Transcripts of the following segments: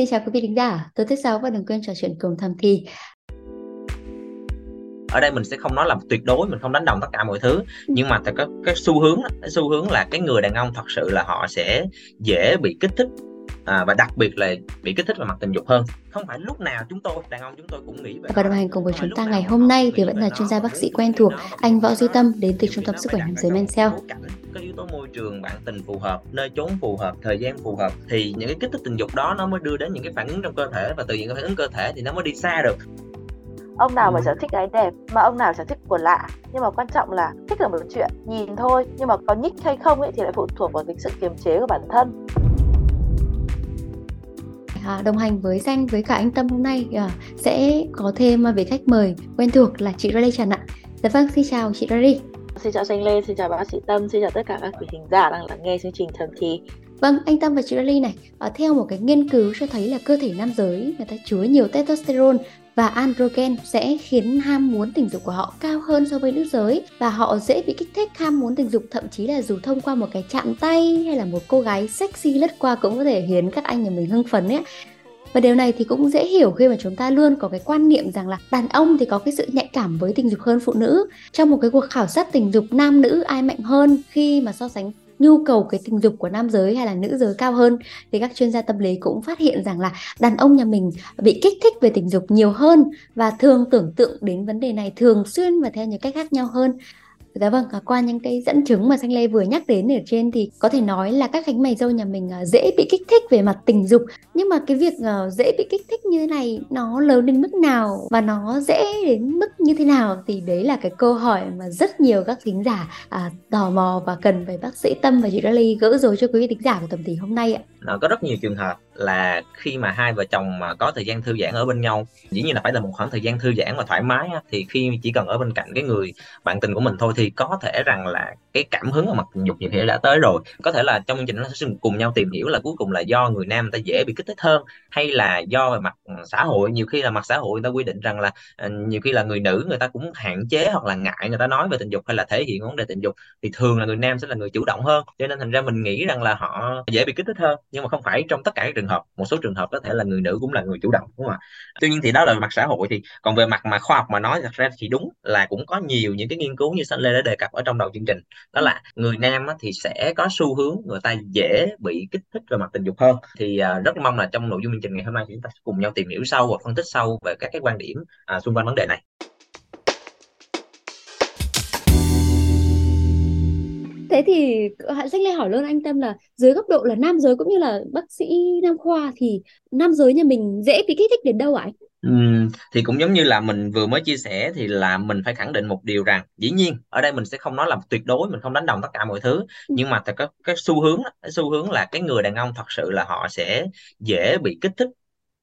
Xin chào quý vị khán giả, tôi thứ sáu và đừng quên trò chuyện cùng thầm thì. Ở đây mình sẽ không nói là tuyệt đối, mình không đánh đồng tất cả mọi thứ, nhưng mà cái cái xu hướng cái xu hướng là cái người đàn ông thật sự là họ sẽ dễ bị kích thích à, và đặc biệt là bị kích thích về mặt tình dục hơn. Không phải lúc nào chúng tôi đàn ông chúng tôi cũng nghĩ về và đồng hành cùng với chúng ta ngày hôm nay thì vẫn là chuyên gia bác sĩ quen thuộc anh võ duy tâm đến từ trung tâm sức khỏe nam giới Mencel có yếu tố môi trường bạn tình phù hợp nơi chốn phù hợp thời gian phù hợp thì những cái kích thích tình dục đó nó mới đưa đến những cái phản ứng trong cơ thể và từ những cái phản ứng cơ thể thì nó mới đi xa được ông nào mà sở thích gái đẹp mà ông nào sở thích quần lạ nhưng mà quan trọng là thích là một chuyện nhìn thôi nhưng mà có nhích hay không ấy thì lại phụ thuộc vào cái sự kiềm chế của bản thân à, đồng hành với danh với cả anh Tâm hôm nay à, sẽ có thêm vị khách mời quen thuộc là chị Rally Trần ạ. Dạ vâng, xin chào chị Rally. Xin chào xanh Lê, xin chào bác sĩ Tâm, xin chào tất cả các quý thính giả đang lắng nghe chương trình Thầm Thì. Vâng, anh Tâm và chị Rally này, à, theo một cái nghiên cứu cho thấy là cơ thể nam giới người ta chứa nhiều testosterone và androgen sẽ khiến ham muốn tình dục của họ cao hơn so với nữ giới và họ dễ bị kích thích ham muốn tình dục thậm chí là dù thông qua một cái chạm tay hay là một cô gái sexy lướt qua cũng có thể khiến các anh nhà mình hưng phấn ấy và điều này thì cũng dễ hiểu khi mà chúng ta luôn có cái quan niệm rằng là đàn ông thì có cái sự nhạy cảm với tình dục hơn phụ nữ. Trong một cái cuộc khảo sát tình dục nam nữ ai mạnh hơn khi mà so sánh nhu cầu cái tình dục của nam giới hay là nữ giới cao hơn, thì các chuyên gia tâm lý cũng phát hiện rằng là đàn ông nhà mình bị kích thích về tình dục nhiều hơn và thường tưởng tượng đến vấn đề này thường xuyên và theo những cách khác nhau hơn Dạ vâng, à, qua những cái dẫn chứng mà Xanh Lê vừa nhắc đến ở trên thì có thể nói là các cánh mày dâu nhà mình à, dễ bị kích thích về mặt tình dục. Nhưng mà cái việc à, dễ bị kích thích như thế này nó lớn đến mức nào và nó dễ đến mức như thế nào thì đấy là cái câu hỏi mà rất nhiều các thính giả à, tò mò và cần phải bác sĩ Tâm và chị Dolly gỡ rối cho quý vị thính giả của tầm tỷ hôm nay ạ. Nó có rất nhiều trường hợp là khi mà hai vợ chồng mà có thời gian thư giãn ở bên nhau dĩ nhiên là phải là một khoảng thời gian thư giãn và thoải mái thì khi chỉ cần ở bên cạnh cái người bạn tình của mình thôi thì thì có thể rằng là cái cảm hứng ở mặt tình dục nhiều khi đã tới rồi. Có thể là trong chương trình nó sẽ cùng nhau tìm hiểu là cuối cùng là do người nam người ta dễ bị kích thích hơn, hay là do về mặt ừ, xã hội. Nhiều khi là mặt xã hội người ta quy định rằng là ờ, nhiều khi là người nữ người ta cũng hạn chế hoặc là ngại người ta nói về tình dục hay là thể hiện vấn đề tình dục, thì thường là người nam sẽ là người chủ động hơn. Cho nên thành ra mình nghĩ rằng là họ dễ bị kích thích hơn, nhưng mà không phải trong tất cả các trường hợp. Một số trường hợp có thể là người nữ cũng là người chủ động, đúng không ạ? Tuy nhiên thì đó là mặt xã hội thì còn về mặt mà khoa học mà nói, thật ra thì đúng là cũng có nhiều những cái nghiên cứu như San Lê đã đề cập ở trong đầu chương trình. Đó là người nam thì sẽ có xu hướng người ta dễ bị kích thích về mặt tình dục hơn. Thì à, rất mong là trong nội dung chương trình ngày hôm nay chúng ta sẽ cùng nhau tìm hiểu sâu và phân tích sâu về các cái quan điểm à, xung quanh vấn đề này. Thế thì sách lê hỏi luôn anh tâm là dưới góc độ là nam giới cũng như là bác sĩ nam khoa thì nam giới nhà mình dễ bị kích thích đến đâu ạ anh Ừm, thì cũng giống như là mình vừa mới chia sẻ thì là mình phải khẳng định một điều rằng dĩ nhiên ở đây mình sẽ không nói là tuyệt đối mình không đánh đồng tất cả mọi thứ nhưng mà cái cái xu hướng cái xu hướng là cái người đàn ông thật sự là họ sẽ dễ bị kích thích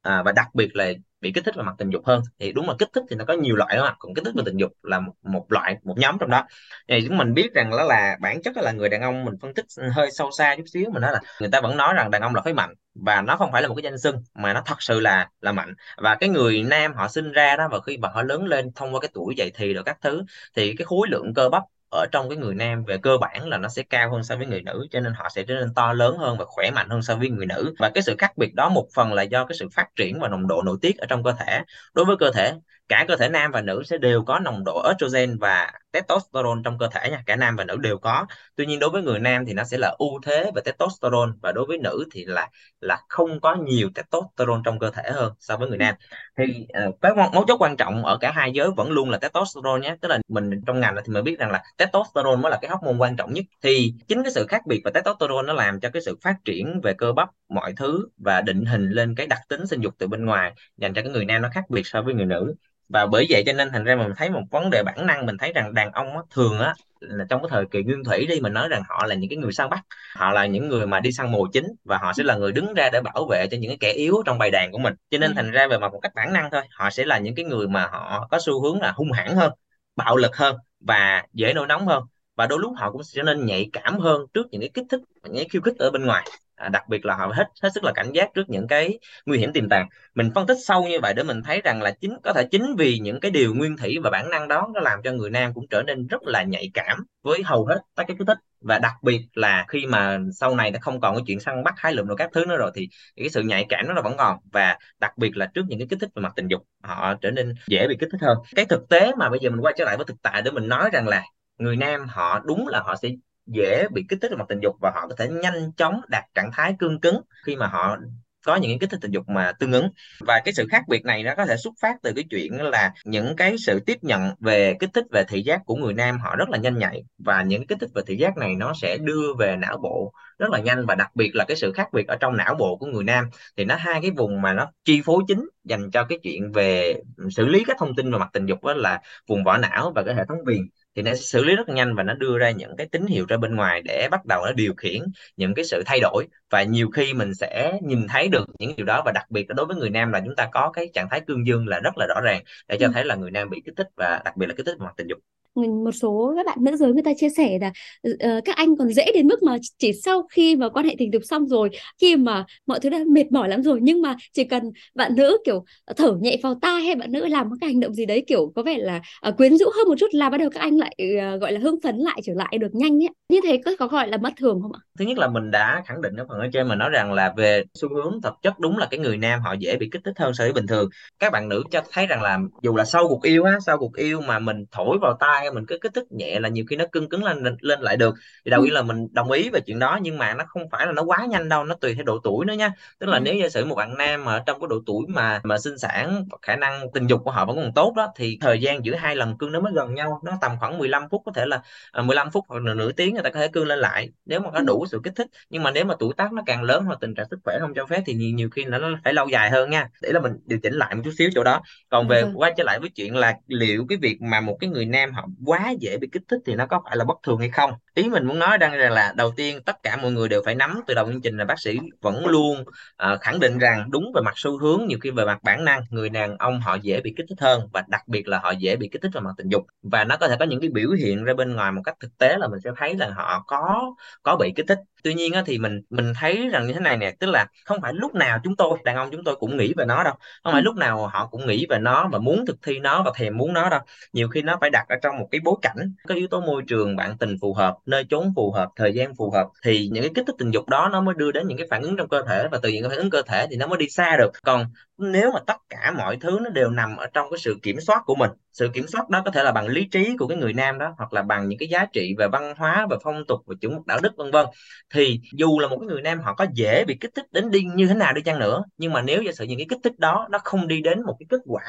à, và đặc biệt là bị kích thích về mặt tình dục hơn. Thì đúng là kích thích thì nó có nhiều loại đó mà còn kích thích về tình dục là một, một loại một nhóm trong đó. Thì chúng mình biết rằng đó là bản chất là người đàn ông mình phân tích hơi sâu xa chút xíu. Mình nói là người ta vẫn nói rằng đàn ông là phái mạnh và nó không phải là một cái danh xưng mà nó thật sự là là mạnh. Và cái người nam họ sinh ra đó và khi mà họ lớn lên thông qua cái tuổi dậy thì rồi các thứ thì cái khối lượng cơ bắp ở trong cái người nam về cơ bản là nó sẽ cao hơn so với người nữ, cho nên họ sẽ trở nên to lớn hơn và khỏe mạnh hơn so với người nữ. Và cái sự khác biệt đó một phần là do cái sự phát triển và nồng độ nội tiết ở trong cơ thể. Đối với cơ thể cả cơ thể nam và nữ sẽ đều có nồng độ estrogen và testosterone trong cơ thể nha. Cả nam và nữ đều có. Tuy nhiên đối với người nam thì nó sẽ là ưu thế về testosterone và đối với nữ thì là là không có nhiều testosterone trong cơ thể hơn so với người nam. Thì uh, cái mấu chốt quan trọng ở cả hai giới vẫn luôn là testosterone nhé. Tức là mình trong ngành thì mình biết rằng là testosterone mới là cái hormone quan trọng nhất. Thì chính cái sự khác biệt về testosterone nó làm cho cái sự phát triển về cơ bắp mọi thứ và định hình lên cái đặc tính sinh dục từ bên ngoài dành cho cái người nam nó khác biệt so với người nữ và bởi vậy cho nên thành ra mình thấy một vấn đề bản năng mình thấy rằng đàn ông á, thường á là trong cái thời kỳ nguyên thủy đi mình nói rằng họ là những cái người săn bắt. Họ là những người mà đi săn mồi chính và họ sẽ là người đứng ra để bảo vệ cho những cái kẻ yếu trong bầy đàn của mình. Cho nên ừ. thành ra về mặt một cách bản năng thôi họ sẽ là những cái người mà họ có xu hướng là hung hãn hơn bạo lực hơn và dễ nổi nóng hơn. Và đôi lúc họ cũng sẽ trở nên nhạy cảm hơn trước những cái kích thích những cái khiêu khích ở bên ngoài à, đặc biệt là họ hết hết sức là cảnh giác trước những cái nguy hiểm tiềm tàng. Mình phân tích sâu như vậy để mình thấy rằng là chính có thể chính vì những cái điều nguyên thủy và bản năng đó nó làm cho người nam cũng trở nên rất là nhạy cảm với hầu hết các cái kích thích. Và đặc biệt là khi mà sau này nó không còn cái chuyện săn bắt hái lượm rồi các thứ nữa rồi thì cái sự nhạy cảm nó là vẫn còn. Và đặc biệt là trước những cái kích thích về mặt tình dục họ trở nên dễ bị kích thích hơn. Cái thực tế mà bây giờ mình quay trở lại với thực tại để mình nói rằng là người nam họ đúng là họ sẽ dễ bị kích thích về mặt tình dục và họ có thể nhanh chóng đạt trạng thái cương cứng khi mà họ có những cái kích thích tình dục mà tương ứng. Và cái sự khác biệt này nó có thể xuất phát từ cái chuyện là những cái sự tiếp nhận về kích thích về thị giác của người nam họ rất là nhanh nhạy. Và những kích thích về thị giác này nó sẽ đưa về não bộ rất là nhanh. Và đặc biệt là cái sự khác biệt ở trong não bộ của người nam thì nó hai cái vùng mà nó chi phối chính dành cho cái chuyện về xử lý các thông tin về mặt tình dục đó là vùng vỏ não và cái hệ thống viền thì nó xử lý rất nhanh và nó đưa ra những cái tín hiệu ra bên ngoài để bắt đầu nó điều khiển những cái sự thay đổi và nhiều khi mình sẽ nhìn thấy được những điều đó và đặc biệt là đối với người nam là chúng ta có cái trạng thái cương dương là rất là rõ ràng để cho ừ. thấy là người nam bị kích thích và đặc biệt là kích thích mặt tình dục một số các bạn nữ giới người ta chia sẻ là uh, các anh còn dễ đến mức mà chỉ sau khi mà quan hệ tình dục xong rồi khi mà mọi thứ đã mệt mỏi lắm rồi nhưng mà chỉ cần bạn nữ kiểu ờ, thở nhẹ vào tai hay bạn nữ làm cái hành động gì đấy kiểu có vẻ là uh, quyến rũ hơn một chút là bắt đầu các anh lại uh, gọi là hưng phấn lại trở lại được nhanh ấy như thế có, có gọi là bất thường không ạ? Thứ nhất là mình đã khẳng định ở phần ở trên mà nói rằng là về xu hướng thực chất đúng là cái người nam họ dễ bị kích thích hơn so với bình thường. Các bạn nữ cho thấy rằng là dù là sau cuộc yêu á sau cuộc yêu mà mình thổi vào tai mình cứ kích thích nhẹ là nhiều khi nó cưng cứng lên lên lại được. Thì đầu ừ. tiên là mình đồng ý về chuyện đó nhưng mà nó không phải là nó quá nhanh đâu nó tùy theo độ tuổi nữa nha. Tức là ừ. nếu giả sử một bạn nam mà trong cái độ tuổi mà mà sinh sản khả năng tình dục của họ vẫn còn tốt đó thì thời gian giữa hai lần cưng nó mới gần nhau. Nó tầm khoảng 15 phút có thể là 15 à, phút hoặc là nửa tiếng người ta có thể cưng lên lại nếu mà có ừ. đủ sự kích thích. Nhưng mà nếu mà tuổi tác nó càng lớn hoặc tình trạng sức khỏe không cho phép thì nhiều, nhiều khi nó phải lâu dài hơn nha. Để là mình điều chỉnh lại một chút xíu chỗ đó. Còn về quay trở lại với chuyện là liệu cái việc mà một cái người nam họ quá dễ bị kích thích thì nó có phải là bất thường hay không? Ý mình muốn nói rằng là đầu tiên tất cả mọi người đều phải nắm từ đầu chương trình là bác sĩ vẫn luôn uh, khẳng định rằng đúng về mặt xu hướng nhiều khi về mặt bản năng người đàn ông họ dễ bị kích thích hơn và đặc biệt là họ dễ bị kích thích về mặt tình dục. Và nó có thể có những cái biểu hiện ra bên ngoài một cách thực tế là mình sẽ thấy là họ có có bị kích thích tuy nhiên á, thì mình mình thấy rằng như thế này nè tức là không phải lúc nào chúng tôi đàn ông chúng tôi cũng nghĩ về nó đâu. Không phải ừ. lúc nào họ cũng nghĩ về nó và muốn thực thi nó và thèm muốn nó đâu. Nhiều khi nó phải đặt ở trong một cái bối cảnh có yếu tố môi trường bạn tình phù hợp nơi chốn phù hợp thời gian phù hợp thì những cái kích thích tình dục đó nó mới đưa đến những cái phản ứng trong cơ thể và từ những cái phản ứng cơ thể thì nó mới đi xa được. Còn nếu mà tất cả mọi thứ nó đều nằm ở trong cái sự kiểm soát của mình sự kiểm soát đó có thể là bằng lý trí của cái người nam đó, hoặc là bằng những cái giá trị về văn hóa và phong tục và chuẩn mực đạo đức, vân vân. Thì dù là một cái người nam, họ có dễ bị kích thích đến đi như thế nào đi chăng nữa, nhưng mà nếu giả sử những cái kích thích đó nó không đi đến một cái kết quả,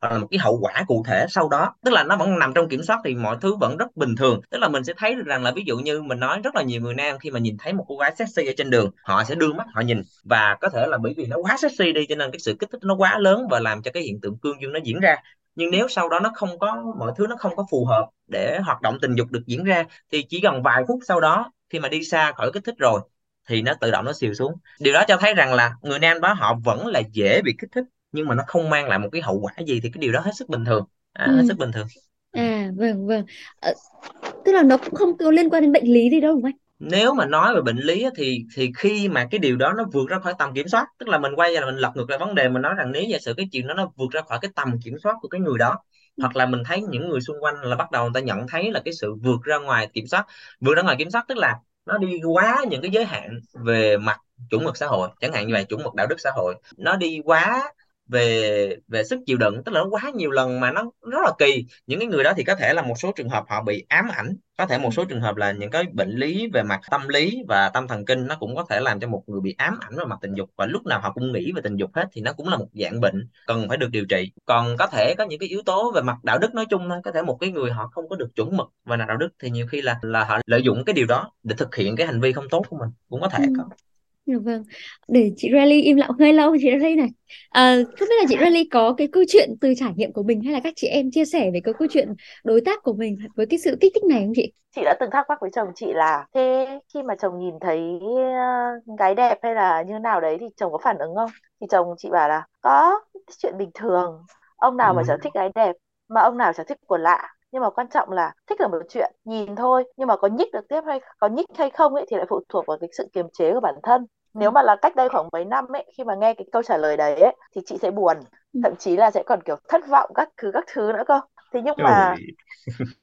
hoặc là một cái hậu quả cụ thể sau đó, tức là nó vẫn nằm trong kiểm soát thì mọi thứ vẫn rất bình thường. Tức là mình sẽ thấy được rằng là ví dụ như mình nói rất là nhiều người nam khi mà nhìn thấy một cô gái sexy ở trên đường, họ sẽ đưa mắt, họ nhìn. Và có thể là bởi vì nó quá sexy đi, cho nên cái sự kích thích nó quá lớn và làm cho cái hiện tượng cương dương nó diễn ra nhưng nếu sau đó nó không có mọi thứ nó không có phù hợp để hoạt động tình dục được diễn ra thì chỉ cần vài phút sau đó khi mà đi xa khỏi kích thích rồi thì nó tự động nó xìu xuống. Điều đó cho thấy rằng là người nam đó họ vẫn là dễ bị kích thích nhưng mà nó không mang lại một cái hậu quả gì thì cái điều đó hết sức bình thường. À, ừ. hết sức bình thường. À vâng vâng. À, tức là nó cũng không có liên quan đến bệnh lý gì đâu đúng không anh nếu mà nói về bệnh lý thì thì khi mà cái điều đó nó vượt ra khỏi tầm kiểm soát tức là mình quay ra mình lật ngược lại vấn đề mình nói rằng nếu giả sử cái chuyện đó nó vượt ra khỏi cái tầm kiểm soát của cái người đó ừ. hoặc là mình thấy những người xung quanh là bắt đầu người ta nhận thấy là cái sự vượt ra ngoài kiểm soát vượt ra ngoài kiểm soát tức là nó đi quá những cái giới hạn về mặt chuẩn mực xã hội chẳng hạn như vậy chuẩn mực đạo đức xã hội nó đi quá về về sức chịu đựng tức là nó quá nhiều lần mà nó rất là kỳ. Những cái người đó thì có thể là một số trường hợp họ bị ám ảnh có thể một số trường hợp là những cái bệnh lý về mặt tâm lý và tâm thần kinh nó cũng có thể làm cho một người bị ám ảnh về mặt tình dục và lúc nào họ cũng nghĩ về tình dục hết thì nó cũng là một dạng bệnh cần phải được điều trị. Còn có thể có những cái yếu tố về mặt đạo đức nói chung thôi có thể một cái người họ không có được chuẩn mực và đạo đức thì nhiều khi là là họ lợi dụng cái điều đó để thực hiện cái hành vi không tốt của mình cũng có thể ừ. có Dạ vâng. Để chị Rally im lặng hơi lâu chị Rally này. À, không biết là chị Rally có cái câu chuyện từ trải nghiệm của mình hay là các chị em chia sẻ về cái câu chuyện đối tác của mình với cái sự kích thích này không chị? Chị đã từng thắc mắc với chồng chị là thế khi mà chồng nhìn thấy uh, gái đẹp hay là như nào đấy thì chồng có phản ứng không? Thì chồng chị bảo là có chuyện bình thường. Ông nào mà chẳng thích gái đẹp mà ông nào chẳng thích quần lạ nhưng mà quan trọng là thích là một chuyện nhìn thôi. Nhưng mà có nhích được tiếp hay có nhích hay không ấy thì lại phụ thuộc vào cái sự kiềm chế của bản thân. Nếu mà là cách đây khoảng mấy năm ấy khi mà nghe cái câu trả lời đấy ấy, thì chị sẽ buồn. Ừ. thậm chí là sẽ còn kiểu thất vọng các thứ các thứ nữa cơ. Thế nhưng mà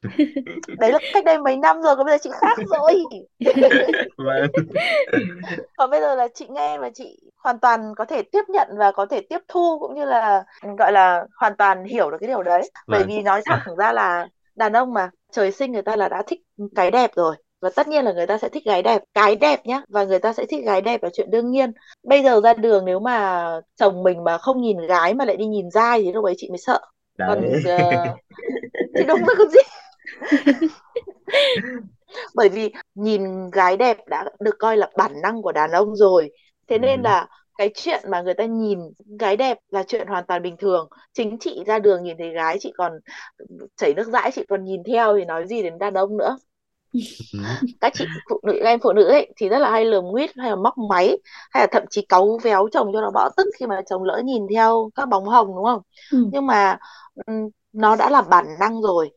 đấy là cách đây mấy năm rồi còn bây giờ chị khác rồi. Vâng. Còn bây giờ là chị nghe và chị hoàn toàn có thể tiếp nhận và có thể tiếp thu cũng như là gọi là hoàn toàn hiểu được cái điều đấy. Bởi Vâng. vì nói thẳng ra là đàn ông mà trời sinh người ta là đã thích cái đẹp rồi và tất nhiên là người ta sẽ thích gái đẹp cái đẹp nhá và người ta sẽ thích gái đẹp là chuyện đương nhiên. Bây giờ ra đường nếu mà chồng mình mà không nhìn gái mà lại đi nhìn dai thì lúc ấy chị mới sợ. Còn đấy. ờ, thì đúng rồi còn gì? Bởi vì nhìn gái đẹp đã được coi là bản năng của đàn ông rồi. Thế nên Ừ. là cái chuyện mà người ta nhìn gái đẹp là chuyện hoàn toàn bình thường. Chính chị ra đường nhìn thấy gái chị còn chảy nước dãi chị còn nhìn theo thì nói gì đến đàn ông nữa. Ừ. các chị phụ nữ em phụ nữ ấy thì rất là hay lườm nguyết hay là móc máy hay là thậm chí cáu véo chồng cho nó bõ tức khi mà chồng lỡ nhìn theo các bóng hồng đúng không? Ừ. nhưng mà ừm, nó đã là bản năng rồi.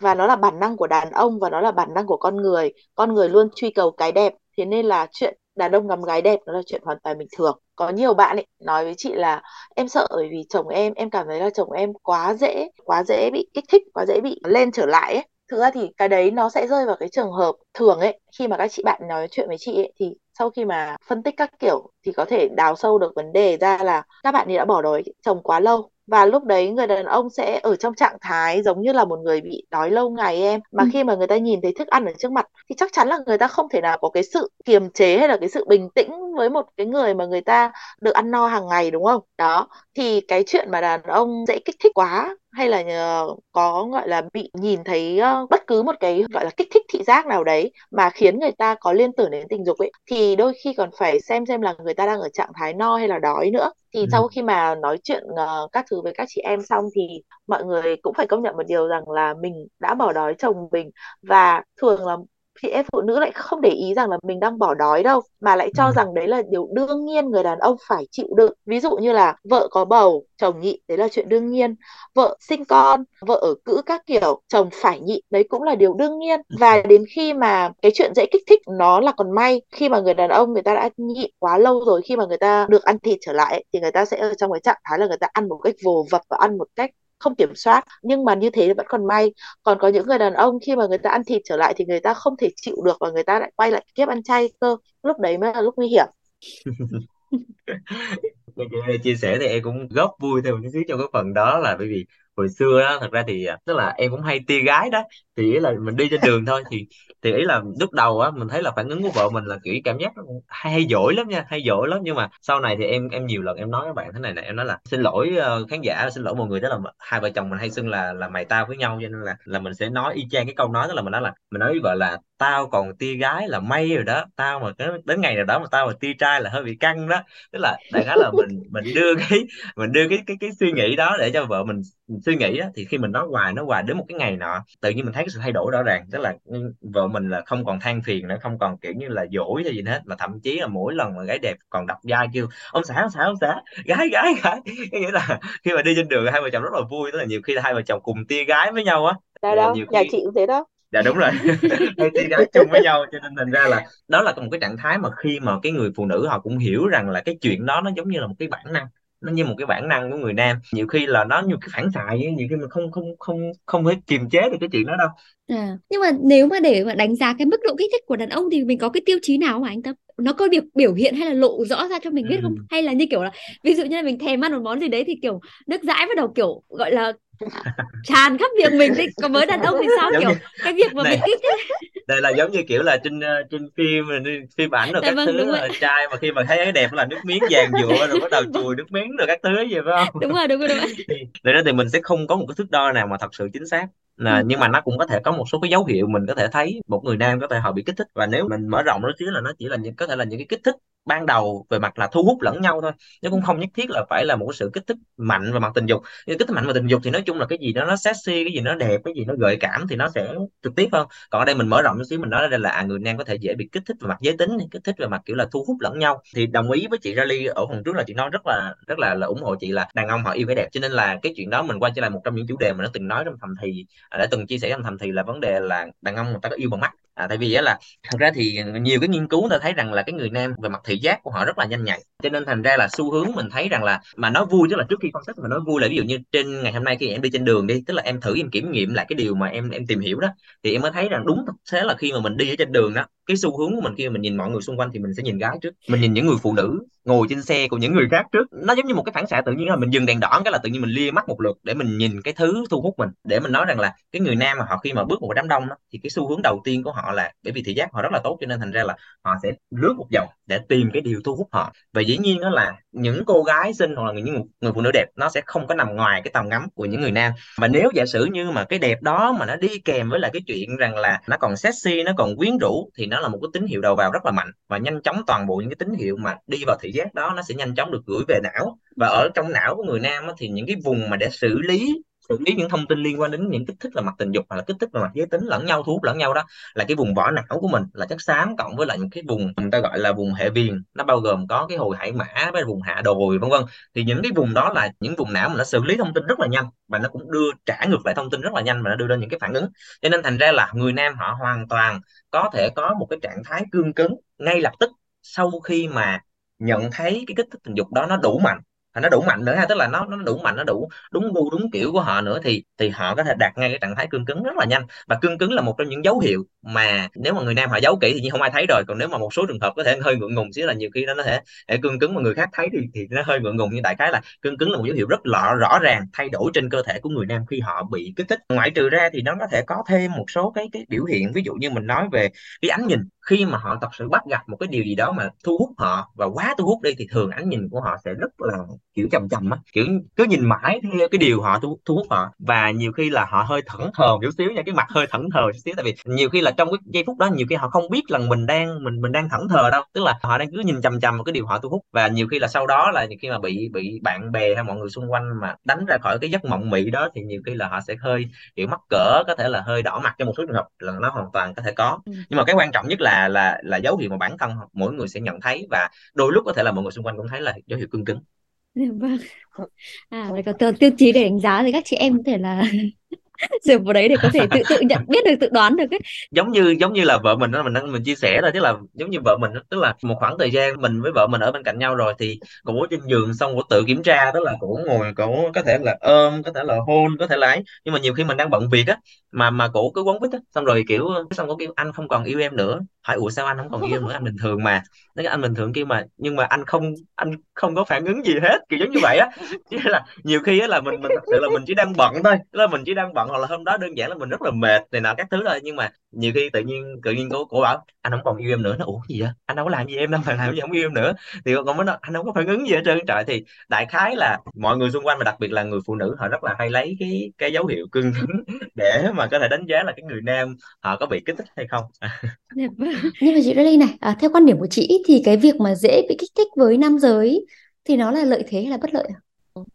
Và nó là bản năng của đàn ông và nó là bản năng của con người. Con người luôn truy cầu cái đẹp. Thế nên là chuyện đàn ông ngắm gái đẹp nó là chuyện hoàn toàn bình thường. Có nhiều bạn ấy nói với chị là, em sợ bởi vì chồng em em cảm thấy là chồng em quá dễ quá dễ bị kích thích, quá dễ bị lên trở lại ấy. Thực ra thì cái đấy nó sẽ rơi vào cái trường hợp thường ấy. Khi mà các chị bạn nói chuyện với chị ấy thì sau khi mà phân tích các kiểu thì có thể đào sâu được vấn đề ra là các bạn ấy đã bỏ đói chồng quá lâu và lúc đấy người đàn ông sẽ ở trong trạng thái giống như là một người bị đói lâu ngày em. Mà Ừ. khi mà người ta nhìn thấy thức ăn ở trước mặt thì chắc chắn là người ta không thể nào có cái sự kiềm chế hay là cái sự bình tĩnh với một cái người mà người ta được ăn no hàng ngày đúng không? Đó thì cái chuyện mà đàn ông dễ kích thích quá hay là nhờ có gọi là bị nhìn thấy ờ, bất cứ một cái gọi là kích thích thị giác nào đấy mà khiến người ta có liên tưởng đến tình dục ấy thì đôi khi còn phải xem xem là người ta đang ở trạng thái no hay là đói nữa thì Ừ. sau khi mà nói chuyện ờ, các thứ với các chị em xong thì mọi người cũng phải công nhận một điều rằng là mình đã bỏ đói chồng mình và thường là chị em phụ nữ lại không để ý rằng là mình đang bỏ đói đâu mà lại cho Ừ. rằng đấy là điều đương nhiên người đàn ông phải chịu đựng. Ví dụ như là vợ có bầu chồng nhịn đấy là chuyện đương nhiên. Vợ sinh con vợ ở cữ các kiểu chồng phải nhịn đấy cũng là điều đương nhiên. Và đến khi mà cái chuyện dễ kích thích nó là còn may khi mà người đàn ông người ta đã nhịn quá lâu rồi khi mà người ta được ăn thịt trở lại ấy, thì người ta sẽ ở trong cái trạng thái là người ta ăn một cách vồ vập và ăn một cách không kiểm soát, nhưng mà như thế vẫn còn may. Còn có những người đàn ông, khi mà người ta ăn thịt trở lại thì người ta không thể chịu được và người ta lại quay lại kiếp ăn chay cơ. Lúc đấy mới là lúc nguy hiểm. Nghe chị Lê chia sẻ thì em cũng góp vui thêm một chút xíu trong cái phần đó là bởi vì hồi xưa đó, thật ra thì à, tức là em cũng hay tia gái đó thì ý là mình đi trên đường thôi thì thì ý là lúc đầu á mình thấy là phản ứng của vợ mình là kiểu cảm giác hay, hay dỗi lắm nha hay dỗi lắm. Nhưng mà sau này thì em em nhiều lần em nói với bạn thế này nè em nói là xin lỗi ờ, khán giả xin lỗi mọi người đó là hai vợ chồng mình hay xưng là là mày tao với nhau cho nên là là mình sẽ nói y chang cái câu nói đó là mình nói là mình nói với vợ là tao còn tia gái là may rồi đó tao mà đến đến ngày nào đó mà tao mà tia trai là hơi bị căng đó tức là đại khái là mình mình đưa cái mình đưa cái cái cái suy nghĩ đó để cho vợ mình suy nghĩ đó thì khi mình nói hoài nói hoài đến một cái ngày nọ tự nhiên mình thấy cái sự thay đổi rõ ràng tức là vợ mình là không còn than phiền nữa không còn kiểu như là dỗi hay gì hết mà thậm chí là mỗi lần mà gái đẹp còn đập vai kêu ông xã ông xã ông xã gái gái gái. Cái nghĩa là khi mà đi trên đường hai vợ chồng rất là vui tức là nhiều khi là hai vợ chồng cùng tia gái với nhau á. Dạ, đâu nhiều nhà khi chị cũng thế đó. Dạ đúng rồi. Hay tia gái chung với nhau cho nên thành ra là đó là một cái trạng thái mà khi mà cái người phụ nữ họ cũng hiểu rằng là cái chuyện đó nó giống như là một cái bản năng nó như một cái bản năng của người nam nhiều khi là nó như cái phản xạ nhiều khi mình không không không không thể kiềm chế được cái chuyện đó đâu À, nhưng mà nếu mà để mà đánh giá cái mức độ kích thích của đàn ông thì mình có cái tiêu chí nào mà anh Tâm? Nó có biểu biểu hiện hay là lộ rõ ra cho mình biết không? Ừ. Hay là như kiểu là ví dụ như là mình thèm ăn một món gì đấy thì kiểu nước dãi bắt đầu kiểu gọi là tràn khắp miệng mình thì còn với đàn ông thì sao giống kiểu như cái việc mà này mình kích thích đây là giống như kiểu là trên ờ, trên phim đi- phim ảnh rồi Dạ các vâng thứ đúng rồi. ờ, trai mà khi mà thấy cái đẹp là nước miếng vàng dụa rồi bắt đầu chùi nước miếng rồi các thứ gì phải không? Đúng rồi đúng rồi đúng rồi. Thì để đó thì mình sẽ không có một cái thước đo nào mà thật sự chính xác. Là ừ. nhưng mà nó cũng có thể có một số cái dấu hiệu mình có thể thấy một người nam có thể họ bị kích thích. Và nếu mình mở rộng nó chứ là nó chỉ là những có thể là những cái kích thích ban đầu về mặt là thu hút lẫn nhau thôi chứ cũng không nhất thiết là phải là một cái sự kích thích mạnh về mặt tình dục. Nhưng kích thích mạnh về tình dục thì nói chung là cái gì đó nó sexy cái gì nó đẹp cái gì nó gợi cảm thì nó sẽ trực tiếp hơn. Còn ở đây mình mở rộng một xíu mình nói đây là à, người nam có thể dễ bị kích thích về mặt giới tính kích thích về mặt kiểu là thu hút lẫn nhau. Thì đồng ý với chị Rally ở phần trước là chị nói rất là rất là là ủng hộ chị là đàn ông họ yêu cái đẹp. Cho nên là cái chuyện đó mình quay trở lại một trong những chủ đề mà nó từng nói trong thầm thì à, đã từng chia sẻ trong thầm thì là vấn đề là đàn ông người ta có yêu bằng mắt à, tại vì á là thật ra thì nhiều cái nghiên cứu ta thấy rằng là cái người nam về mặt thị giác của họ rất là nhanh nhạy. Cho nên thành ra là xu hướng mình thấy rằng là mà nói vui tức là trước khi phân tích mà nói vui là ví dụ như trên ngày hôm nay khi em đi trên đường đi tức là em thử em kiểm nghiệm lại cái điều mà em em tìm hiểu đó thì em mới thấy rằng đúng thực tế là khi mà mình đi ở trên đường đó cái xu hướng của mình khi mà mình nhìn mọi người xung quanh thì mình sẽ nhìn gái trước mình nhìn những người phụ nữ ngồi trên xe của những người khác trước. Nó giống như một cái phản xạ tự nhiên là mình dừng đèn đỏ cái là tự nhiên mình lia mắt một lượt để mình nhìn cái thứ thu hút mình để mình nói rằng là cái người nam mà họ khi mà bước vào đám đông đó, thì cái xu hướng đầu tiên của họ là bởi vì thị giác họ rất là tốt cho nên thành ra là họ sẽ lướt một vòng để tìm cái điều thu hút họ. Và dĩ nhiên đó là những cô gái xinh hoặc là những người, phụ nữ đẹp nó sẽ không có nằm ngoài cái tầm ngắm của những người nam. Mà nếu giả sử như mà cái đẹp đó mà nó đi kèm với lại cái chuyện rằng là nó còn sexy nó còn quyến rũ thì nó là một cái tín hiệu đầu vào rất là mạnh. Và nhanh chóng toàn bộ những cái tín hiệu mà đi vào thị giác đó nó sẽ nhanh chóng được gửi về não. Và ở trong não của người nam thì những cái vùng mà để xử lý xử lý những thông tin liên quan đến những kích thích là mặt tình dục hoặc là kích thích về mặt giới tính lẫn nhau, thu hút lẫn nhau đó, là cái vùng vỏ não của mình, là chất xám cộng với lại những cái vùng người ta gọi là vùng hệ viền. Nó bao gồm có cái hồi hải mã với vùng hạ đồi, vân vân. Thì những cái vùng đó là những vùng não mà nó xử lý thông tin rất là nhanh và nó cũng đưa trả ngược lại thông tin rất là nhanh và nó đưa ra những cái phản ứng. Cho nên thành ra là người nam họ hoàn toàn có thể có một cái trạng thái cương cứng ngay lập tức sau khi mà nhận thấy cái kích thích tình dục đó nó đủ mạnh và nó đủ mạnh nữa ha tức là nó nó đủ mạnh nó đủ đúng gu đúng kiểu của họ nữa thì thì họ có thể đạt ngay cái trạng thái cương cứng rất là nhanh. Và cương cứng là một trong những dấu hiệu mà nếu mà người nam họ giấu kỹ thì không ai thấy rồi. Còn nếu mà một số trường hợp có thể hơi ngượng ngùng xíu là nhiều khi nó có thể, để cương cứng mà người khác thấy thì thì nó hơi ngượng ngùng. Nhưng đại khái là cương cứng là một dấu hiệu rất rõ rõ ràng thay đổi trên cơ thể của người nam khi họ bị kích thích. Ngoại trừ ra thì nó có thể có thêm một số cái cái biểu hiện. Ví dụ như mình nói về cái ánh nhìn khi mà họ thật sự bắt gặp một cái điều gì đó mà thu hút họ và quá thu hút đi thì thường ánh nhìn của họ sẽ rất là kiểu chầm chầm á. Kiểu cứ nhìn mãi theo cái điều họ thu, thu hút họ. Và nhiều khi là họ hơi thẫn thờ chút xíu nha cái mặt hơi thẫn thờ chút xíu. Tại vì nhiều khi là trong cái giây phút đó nhiều khi họ không biết là mình đang mình mình đang thẫn thờ đâu. Tức là họ đang cứ nhìn chầm chầm vào cái điều họ thu hút. Và nhiều khi là sau đó là khi mà bị bị bạn bè hay mọi người xung quanh mà đánh ra khỏi cái giấc mộng mị đó thì nhiều khi là họ sẽ hơi kiểu mắc cỡ có thể là hơi đỏ mặt trong một số trường hợp là nó hoàn toàn có thể có. Ừ. nhưng mà cái quan trọng nhất là là là dấu hiệu mà bản thân mỗi người sẽ nhận thấy và đôi lúc có thể là mọi người xung quanh cũng thấy là dấu hiệu cương cứng. Dạ vâng. À vậy có tiêu chí để đánh giá thì các chị em có thể là dựa vào đấy để có thể tự tự nhận biết được tự đoán được ấy. Giống như giống như là vợ mình đó mình đang mình chia sẻ thôi tức là giống như vợ mình tức là một khoảng thời gian mình với vợ mình ở bên cạnh nhau rồi thì cổ trên giường xong cổ tự kiểm tra tức là cổ ngồi cổ có thể là ôm có thể là hôn có thể là ấy. Nhưng mà nhiều khi mình đang bận việc á mà mà cổ cứ quấn quýt á. Xong rồi kiểu xong cổ kêu anh không còn yêu em nữa. Hỏi ủa sao anh không còn yêu nữa? Anh bình thường mà. Nói anh bình thường kia mà nhưng mà anh không anh không có phản ứng gì hết kiểu giống như vậy á. Chứ là nhiều khi á là mình mình thật sự là mình chỉ đang bận thôi. Là mình chỉ đang bận hoặc là hôm đó đơn giản là mình rất là mệt này nọ các thứ thôi. Nhưng mà nhiều khi tự nhiên tự nhiên cô cô bảo anh không còn yêu em nữa. Nó ủa gì vậy? Anh đâu có làm gì em đâu mà làm gì không yêu em nữa. Thì con mới nói anh không có phản ứng gì hết trơn. Trời thì đại khái là mọi người xung quanh và đặc biệt là người phụ nữ họ rất là hay lấy cái cái dấu hiệu cưng cứng để mà có thể đánh giá là cái người nam họ có bị kích thích hay không. Dạ vâng. nhưng mà chị Lily này à, theo quan điểm của chị thì cái việc mà dễ bị kích thích với nam giới thì nó là lợi thế hay là bất lợi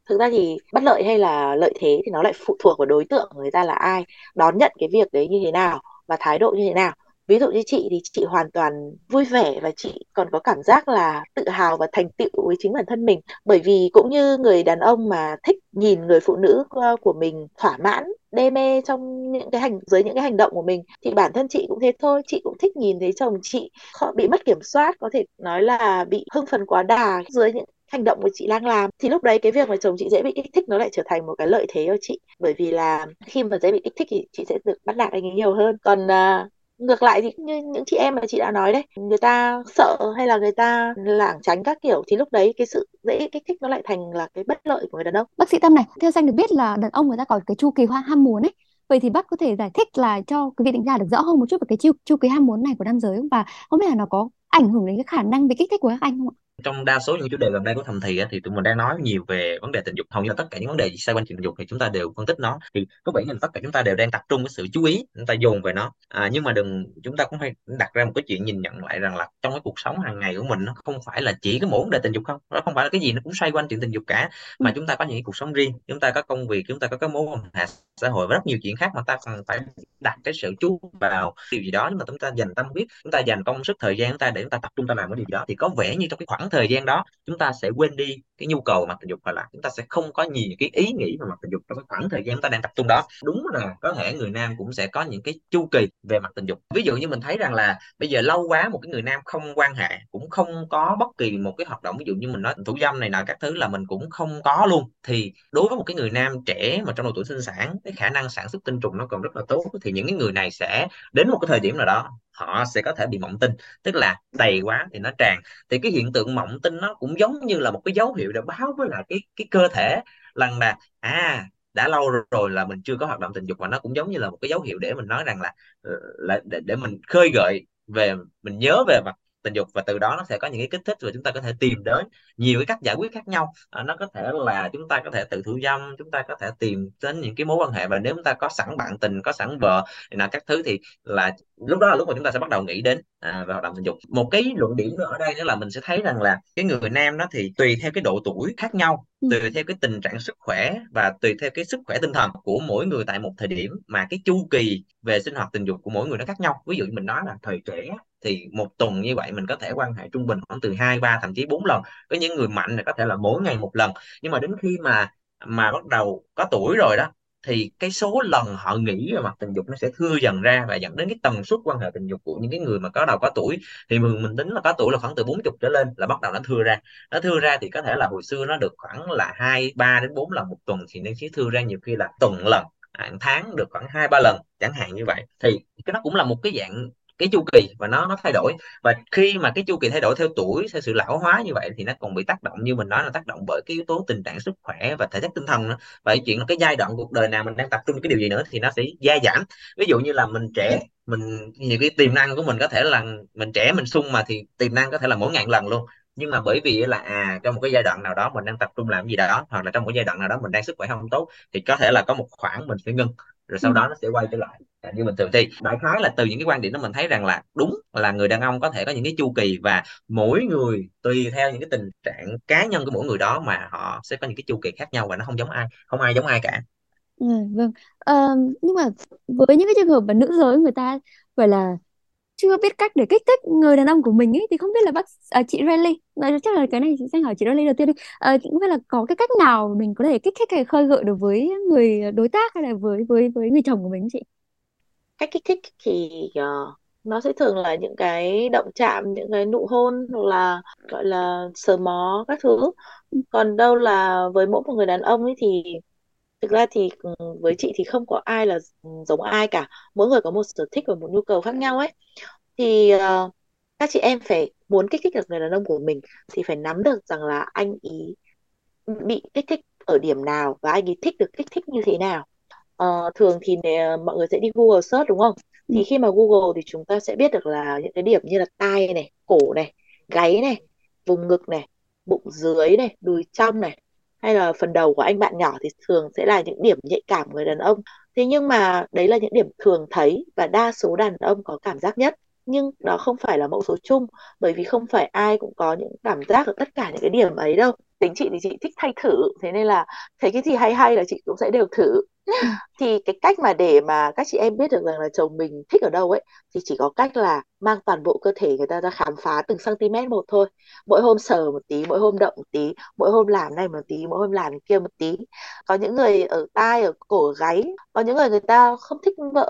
thực ra thì bất lợi hay là lợi thế thì nó lại phụ thuộc vào đối tượng người ta là ai đón nhận cái việc đấy như thế nào và thái độ như thế nào? Ví dụ như chị thì chị hoàn toàn vui vẻ và chị còn có cảm giác là tự hào và thành tựu với chính bản thân mình. Bởi vì cũng như người đàn ông mà thích nhìn người phụ nữ ờ, của mình thỏa mãn, đê mê trong những cái hành, dưới những cái hành động của mình, thì bản thân chị cũng thế thôi. Chị cũng thích nhìn thấy chồng chị bị mất kiểm soát, có thể nói là bị hưng phấn quá đà dưới những hành động của chị đang làm thì lúc đấy cái việc mà chồng chị dễ bị kích thích nó lại trở thành một cái lợi thế cho chị. Bởi vì là khi mà dễ bị kích thích thì chị sẽ được bắt nạt anh ấy nhiều hơn. Còn uh, ngược lại thì như những chị em mà chị đã nói đấy người ta sợ hay là người ta lảng tránh các kiểu thì lúc đấy cái sự dễ kích thích nó lại thành là cái bất lợi của người đàn ông. Bác sĩ tâm này theo danh được biết là đàn ông người ta có cái chu kỳ hoa ham muốn ấy. Vậy thì bác có thể giải thích là cho quý vị đánh giả được rõ hơn một chút về cái chu, chu kỳ ham muốn này của nam giới không? Và không biết là nó có ảnh hưởng đến cái khả năng bị kích thích của các anh không ạ? Trong đa số những chủ đề gần đây của thầm thì thì tụi mình đang nói nhiều về vấn đề tình dục hầu như là tất cả những vấn đề xoay quanh tình dục thì chúng ta đều phân tích nó thì có vẻ như tất cả chúng ta đều đang tập trung cái sự chú ý chúng ta dồn về nó à, nhưng mà đừng chúng ta cũng phải đặt ra một cái chuyện nhìn nhận lại rằng là trong cái cuộc sống hàng ngày của mình nó không phải là chỉ cái mỗi vấn đề tình dục không nó không phải là cái gì nó cũng xoay quanh chuyện tình dục cả mà ừ. chúng ta có những cuộc sống riêng chúng ta có công việc chúng ta có cái mối quan hệ xã hội và rất nhiều chuyện khác mà ta cần phải đặt cái sự chú vào điều gì đó nhưng mà chúng ta dành tâm huyết chúng ta dành công sức thời gian chúng ta để chúng ta tập trung ta làm cái điều đó thì có vẻ như trong cái khoảng khoảng thời gian đó, chúng ta sẽ quên đi cái nhu cầu mặt tình dục, hoặc là chúng ta sẽ không có nhiều cái ý nghĩ về mặt tình dục trong cái khoảng thời gian chúng ta đang tập trung đó. Đúng là có thể người nam cũng sẽ có những cái chu kỳ về mặt tình dục. Ví dụ như mình thấy rằng là bây giờ lâu quá một cái người nam không quan hệ, cũng không có bất kỳ một cái hoạt động, ví dụ như mình nói thủ dâm này nọ, các thứ là mình cũng không có luôn. Thì đối với một cái người nam trẻ mà trong độ tuổi sinh sản, cái khả năng sản xuất tinh trùng nó còn rất là tốt, thì những cái người này sẽ đến một cái thời điểm nào đó họ sẽ có thể bị mộng tinh. Tức là đầy quá thì nó tràn. Thì cái hiện tượng mộng tinh nó cũng giống như là một cái dấu hiệu để báo với lại cái cái cơ thể lần là à đã lâu rồi là mình chưa có hoạt động tình dục. Và nó cũng giống như là một cái dấu hiệu để mình nói rằng là ờ, là để, để mình khơi gợi về mình nhớ về mặt tình dục và từ đó nó sẽ có những cái kích thích và chúng ta có thể tìm đến nhiều cái cách giải quyết khác nhau à, nó có thể là chúng ta có thể tự thủ dâm chúng ta có thể tìm đến những cái mối quan hệ và nếu chúng ta có sẵn bạn tình có sẵn vợ là các thứ thì là lúc đó là lúc mà chúng ta sẽ bắt đầu nghĩ đến à, về hoạt động tình dục một cái luận điểm nữa ở đây nữa là mình sẽ thấy rằng là cái người nam đó thì tùy theo cái độ tuổi khác nhau tùy theo cái tình trạng sức khỏe và tùy theo cái sức khỏe tinh thần của mỗi người tại một thời điểm mà cái chu kỳ về sinh hoạt tình dục của mỗi người nó khác nhau. Ví dụ như mình nói là thời trẻ thì một tuần như vậy mình có thể quan hệ trung bình khoảng từ hai ba thậm chí bốn lần. Có những người mạnh thì có thể là mỗi ngày một lần. Nhưng mà đến khi mà mà bắt đầu có tuổi rồi đó thì cái số lần họ nghĩ về mặt tình dục nó sẽ thưa dần ra và dẫn đến cái tần suất quan hệ tình dục của những cái người mà có đầu có tuổi. Thì mình mình tính là có tuổi là khoảng từ 40 trở lên là bắt đầu nó thưa ra. Nó thưa ra thì có thể là hồi xưa nó được khoảng là hai, ba đến bốn lần một tuần thì nó sẽ thưa ra nhiều khi là tuần lần hàng tháng được khoảng hai, ba lần, chẳng hạn như vậy. Thì cái nó cũng là một cái dạng cái chu kỳ và nó nó thay đổi. Và khi mà cái chu kỳ thay đổi theo tuổi theo sự lão hóa như vậy thì nó còn bị tác động như mình nói là tác động bởi cái yếu tố tình trạng sức khỏe và thể chất tinh thần nữa. Và cái chuyện là cái giai đoạn cuộc đời nào mình đang tập trung cái điều gì nữa thì nó sẽ gia giảm. Ví dụ như là mình trẻ mình nhiều cái tiềm năng của mình có thể là mình trẻ mình sung mà thì tiềm năng có thể là mỗi ngàn lần luôn. Nhưng mà bởi vì là à trong một cái giai đoạn nào đó mình đang tập trung làm gì đó hoặc là trong một giai đoạn nào đó mình đang sức khỏe không tốt thì có thể là có một khoảng mình phải ngưng rồi sau ừ. đó nó sẽ quay trở lại Dạ, như bình thường thì đại khái là từ những cái quan điểm đó mình thấy rằng là đúng là người đàn ông có thể có những cái chu kỳ và mỗi người tùy theo những cái tình trạng cá nhân của mỗi người đó mà họ sẽ có những cái chu kỳ khác nhau và nó không giống ai không ai giống ai cả. Ừ, vâng. À, nhưng mà với những cái trường hợp mà nữ giới người ta gọi là chưa biết cách để kích thích người đàn ông của mình ấy thì không biết là bác à, chị Riley nói chắc là cái này chị sẽ hỏi chị Riley đầu tiên đi. À, không biết là có cái cách nào mình có thể kích thích hay khơi gợi được với người đối tác hay là với với với người chồng của mình chị? Cách kích thích thì uh, nó sẽ thường là những cái động chạm những cái nụ hôn hoặc là gọi là sờ mó các thứ. Còn đâu là với mỗi một người đàn ông ấy thì thực ra thì ừ, với chị thì không có ai là giống ai cả. Mỗi người có một sở thích và một nhu cầu khác nhau ấy. Thì uh, các chị em phải muốn kích thích được người đàn ông của mình thì phải nắm được rằng là anh ý bị kích thích ở điểm nào và anh ấy thích được kích thích như thế nào uh, thường thì nè, mọi người sẽ đi Google search đúng không? Thì khi mà Google thì chúng ta sẽ biết được là những cái điểm như là tai này cổ này gáy này vùng ngực này bụng dưới này đùi trong này hay là phần đầu của anh bạn nhỏ thì thường sẽ là những điểm nhạy cảm của người đàn ông. Thế nhưng mà đấy là những điểm thường thấy và đa số đàn ông có cảm giác nhất. Nhưng đó không phải là mẫu số chung bởi vì không phải ai cũng có những cảm giác ở tất cả những cái điểm ấy đâu tính chị thì chị thích thay thử thế nên là thấy cái gì hay hay là chị cũng sẽ đều thử. Thì cái cách mà để mà các chị em biết được rằng là chồng mình thích ở đâu ấy thì chỉ có cách là mang toàn bộ cơ thể người ta ra khám phá từng cm một thôi. Mỗi hôm sờ một tí mỗi hôm động một tí mỗi hôm làm này một tí mỗi hôm làm kia một tí. Có những người ở tai ở cổ ở gáy có những người người ta không thích vợ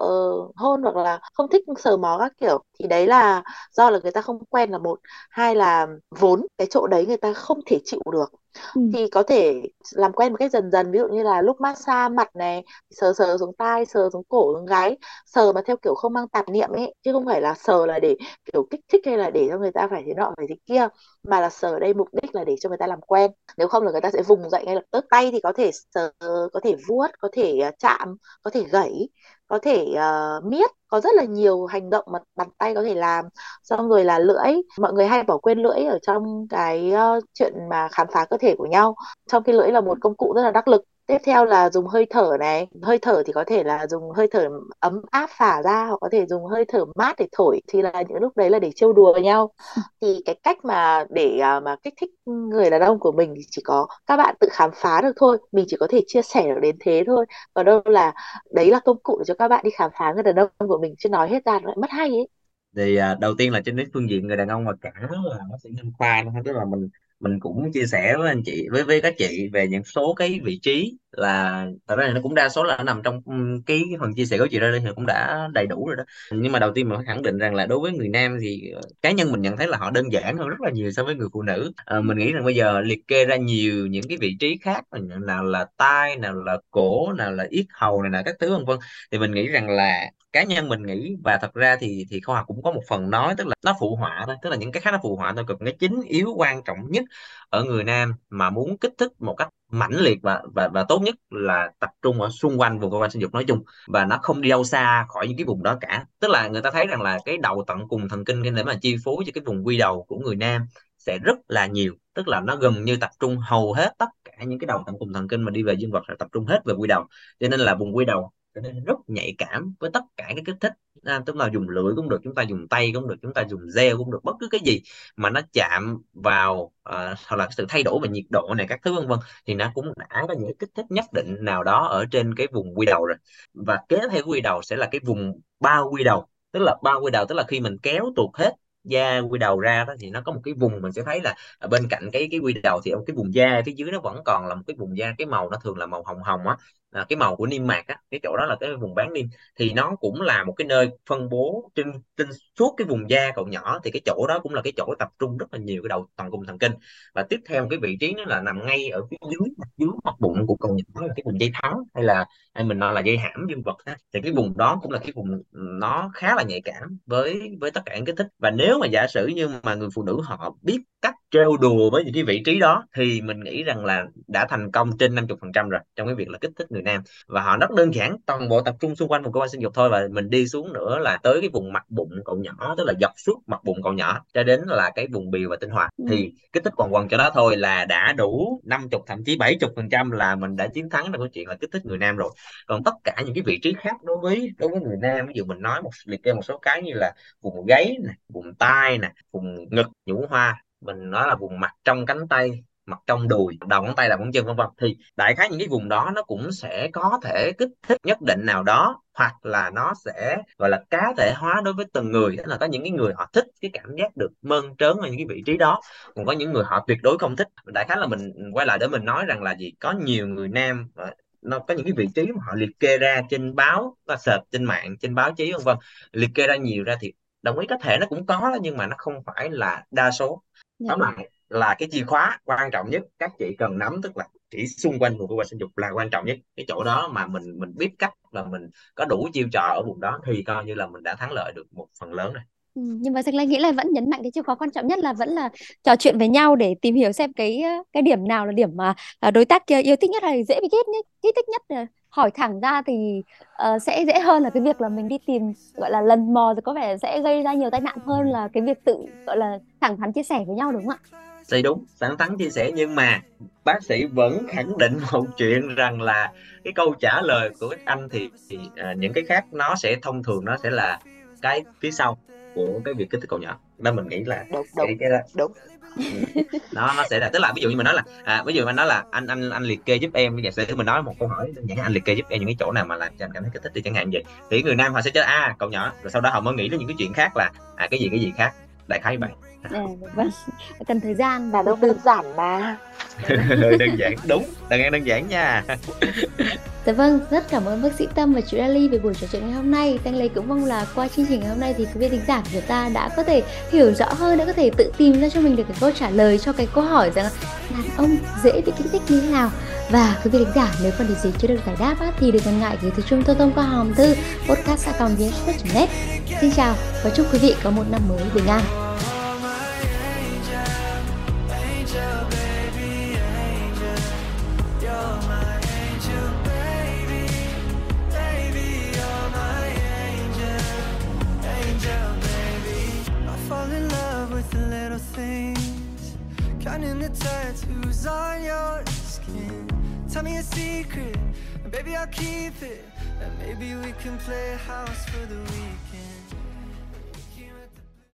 hôn hoặc là không thích sờ mó các kiểu. Thì đấy là do là người ta không quen là một. Hai là vốn cái chỗ đấy người ta không thể chịu được ừ. thì có thể làm quen một cách dần dần, ví dụ như là lúc massage mặt này, sờ sờ xuống tai, sờ xuống cổ, xuống gáy. Sờ mà theo kiểu không mang tạp niệm ấy, chứ không phải là sờ là để kiểu kích thích hay là để cho người ta phải thế nọ, phải thế kia, mà là sờ ở đây mục đích là để cho người ta làm quen. Nếu không là người ta sẽ vùng dậy ngay lập tức. Tay thì có thể sờ, có thể vuốt, có thể à, chạm, có thể gẩy có thể uh, miết có rất là nhiều hành động mà bàn tay có thể làm xong rồi là lưỡi. Mọi người hay bỏ quên lưỡi ở trong cái uh, chuyện mà khám phá cơ thể của nhau. Trong khi lưỡi là một công cụ rất là đắc lực tiếp theo là dùng hơi thở này. Hơi thở thì có thể là dùng hơi thở ấm áp phả ra hoặc có thể dùng hơi thở mát để thổi. Thì là những lúc đấy là để trêu đùa với nhau. Thì cái cách mà để à, mà kích thích người đàn ông của mình thì chỉ có các bạn tự khám phá được thôi. Mình chỉ có thể chia sẻ được đến thế thôi. Còn đâu là đấy là công cụ để cho các bạn đi khám phá người đàn ông của mình. Chứ nói hết ra lại mất hay ấy. Thì uh, đầu tiên là trên cái phương diện người đàn ông mà cả là nó sẽ nhân khoa tức là mình mình cũng chia sẻ với anh chị với với các chị về những số cái vị trí là thật ra nó cũng đa số là nằm trong cái phần chia sẻ của chị ra đây thì cũng đã đầy đủ rồi đó. Nhưng mà đầu tiên mình phải khẳng định rằng là đối với người nam thì ờ, cá nhân mình nhận thấy là họ đơn giản hơn rất là nhiều so với người phụ nữ. À, mình nghĩ rằng bây giờ liệt kê ra nhiều những cái vị trí khác nào là tai nào là cổ nào là yết hầu này là các thứ vân vân thì mình nghĩ rằng là cá nhân mình nghĩ, và thật ra thì thì khoa học cũng có một phần nói tức là nó phụ họa thôi, tức là những cái khác nó phụ họa thôi, còn cái chính yếu quan trọng nhất ở người nam mà muốn kích thích một cách mãnh liệt và và và tốt nhất là tập trung ở xung quanh vùng cơ quan sinh dục nói chung, và nó không đi đâu xa khỏi những cái vùng đó cả. Tức là người ta thấy rằng là cái đầu tận cùng thần kinh để mà chi phối cho cái vùng quy đầu của người nam sẽ rất là nhiều, tức là nó gần như tập trung hầu hết tất cả những cái đầu tận cùng thần kinh mà đi về dương vật sẽ tập trung hết về quy đầu. Cho nên là vùng quy đầu cho nên rất nhạy cảm với tất cả các kích thích. À, tức là dùng lưỡi cũng được chúng ta dùng tay cũng được chúng ta dùng gel cũng được. Bất cứ cái gì mà nó chạm vào à, hoặc là sự thay đổi về nhiệt độ này các thứ vân vân thì nó cũng đã có những kích thích nhất định nào đó ở trên cái vùng quy đầu rồi. Và kế theo quy đầu sẽ là cái vùng bao quy đầu. Tức là bao quy đầu tức là khi mình kéo tuột hết da quy đầu ra đó thì nó có một cái vùng mình sẽ thấy là ở bên cạnh cái cái quy đầu thì cái vùng da phía dưới nó vẫn còn là một cái vùng da cái màu nó thường là màu hồng hồng á à, cái màu của niêm mạc á cái chỗ đó là cái vùng bán niêm. Thì nó cũng là một cái nơi phân bố trên trên suốt cái vùng da cậu nhỏ thì cái chỗ đó cũng là cái chỗ tập trung rất là nhiều cái đầu toàn cùng thần kinh. Và tiếp theo cái vị trí nó là nằm ngay ở phía dưới dưới mặt bụng của cậu nhỏ là cái vùng dây thắng hay là hay mình nói là dây hãm dương vật ha. thì cái vùng đó cũng là cái vùng nó khá là nhạy cảm với với tất cả những cái thích và nếu mà giả sử như mà người phụ nữ họ biết cách trêu đùa với những cái vị trí đó thì mình nghĩ rằng là đã thành công trên 50% rồi trong cái việc là kích thích người nam và họ rất đơn giản toàn bộ tập trung xung quanh vùng cơ quan sinh dục thôi và mình đi xuống nữa là tới cái vùng mặt bụng cậu nhỏ tức là dọc suốt mặt bụng cậu nhỏ cho đến là cái vùng bì và tinh hoạt ừ. thì kích thích quần quần cho đó thôi là đã đủ 50 thậm chí 70 phần trăm là mình đã chiến thắng trong cái chuyện là kích thích người nam rồi còn tất cả những cái vị trí khác đối với đối với người nam, ví dụ mình nói một, liệt kê một số cái như là vùng gáy nè, vùng tai nè, vùng ngực, nhũ hoa, mình nói là vùng mặt trong cánh tay, mặt trong đùi, đầu ngón tay là ngón chân, vân vân. Thì đại khái những cái vùng đó nó cũng sẽ có thể kích thích nhất định nào đó, hoặc là nó sẽ, gọi là, cá thể hóa đối với từng người. Tức là có những cái người họ thích cái cảm giác được mơn trớn ở những cái vị trí đó, còn có những người họ tuyệt đối không thích. Đại khái là mình quay lại để mình nói rằng là gì? Có nhiều người nam ờ, nó có những cái vị trí mà họ liệt kê ra trên báo và search trên mạng trên báo chí vân vân. Liệt kê ra nhiều ra thì đồng ý có thể nó cũng có đó nhưng mà nó không phải là đa số. Dạ. tóm lại là cái chìa khóa quan trọng nhất các chị cần nắm tức là chỉ xung quanh vùng cơ quan sinh dục là quan trọng nhất. Cái chỗ đó mà mình mình biết cách là mình có đủ chiêu trò ở vùng đó thì coi như là mình đã thắng lợi được một phần lớn rồi Ừ, nhưng mà Danh Lai nghĩ là vẫn nhấn mạnh cái chìa khóa quan trọng nhất là vẫn là trò chuyện với nhau để tìm hiểu xem cái cái điểm nào là điểm mà à, đối tác kia yêu thích nhất hay dễ bị ghét nhất, ghét thích nhất ờ, hỏi thẳng ra thì uh, sẽ dễ hơn là cái việc là mình đi tìm gọi là lần mò thì có vẻ sẽ gây ra nhiều tai nạn hơn là cái việc tự gọi là thẳng thắn chia sẻ với nhau đúng không ạ? thì đúng thẳng thắn chia sẻ nhưng mà bác sĩ vẫn khẳng định một chuyện rằng là cái câu trả lời của anh thì, thì uh, những cái khác nó sẽ thông thường nó sẽ là cái phía sau của cái việc kích thích cậu nhỏ. Nên mình nghĩ là đúng đúng cái, cái đúng. Nó nó sẽ là tức là ví dụ như mình nói là à, ví dụ mình nói là anh anh anh liệt kê giúp em giả sử mình nói một câu hỏi đơn giản anh liệt kê giúp em những cái chỗ nào mà làm cho anh cảm thấy kích thích thì chẳng hạn vậy. Thì người nam họ sẽ chơi a à, cậu nhỏ rồi sau đó họ mới nghĩ đến những cái chuyện khác là à cái gì cái gì khác. Đại khái vậy à, vâng cần thời gian và đâu đơn giản mà đơn giản đúng đơn giản đơn giản nha Dạ vâng, rất cảm ơn bác sĩ Tâm và chị Rally về buổi trò chuyện ngày hôm nay. Thanh Lê cũng mong là qua chương trình ngày hôm nay thì quý vị thính giả của chúng ta đã có thể hiểu rõ hơn, đã có thể tự tìm ra cho mình được cái câu trả lời cho cái câu hỏi rằng đàn ông dễ bị kích thích như thế nào. Và quý vị thính giả nếu còn điều gì chưa được giải đáp á, thì đừng ngần ngại gửi từ trung thông qua hòm thư podcast.net. Xin chào và chúc quý vị có một năm mới bình an. Tattoos on your skin. Tell me a secret, and baby I'll keep it. And maybe we can play house for the weekend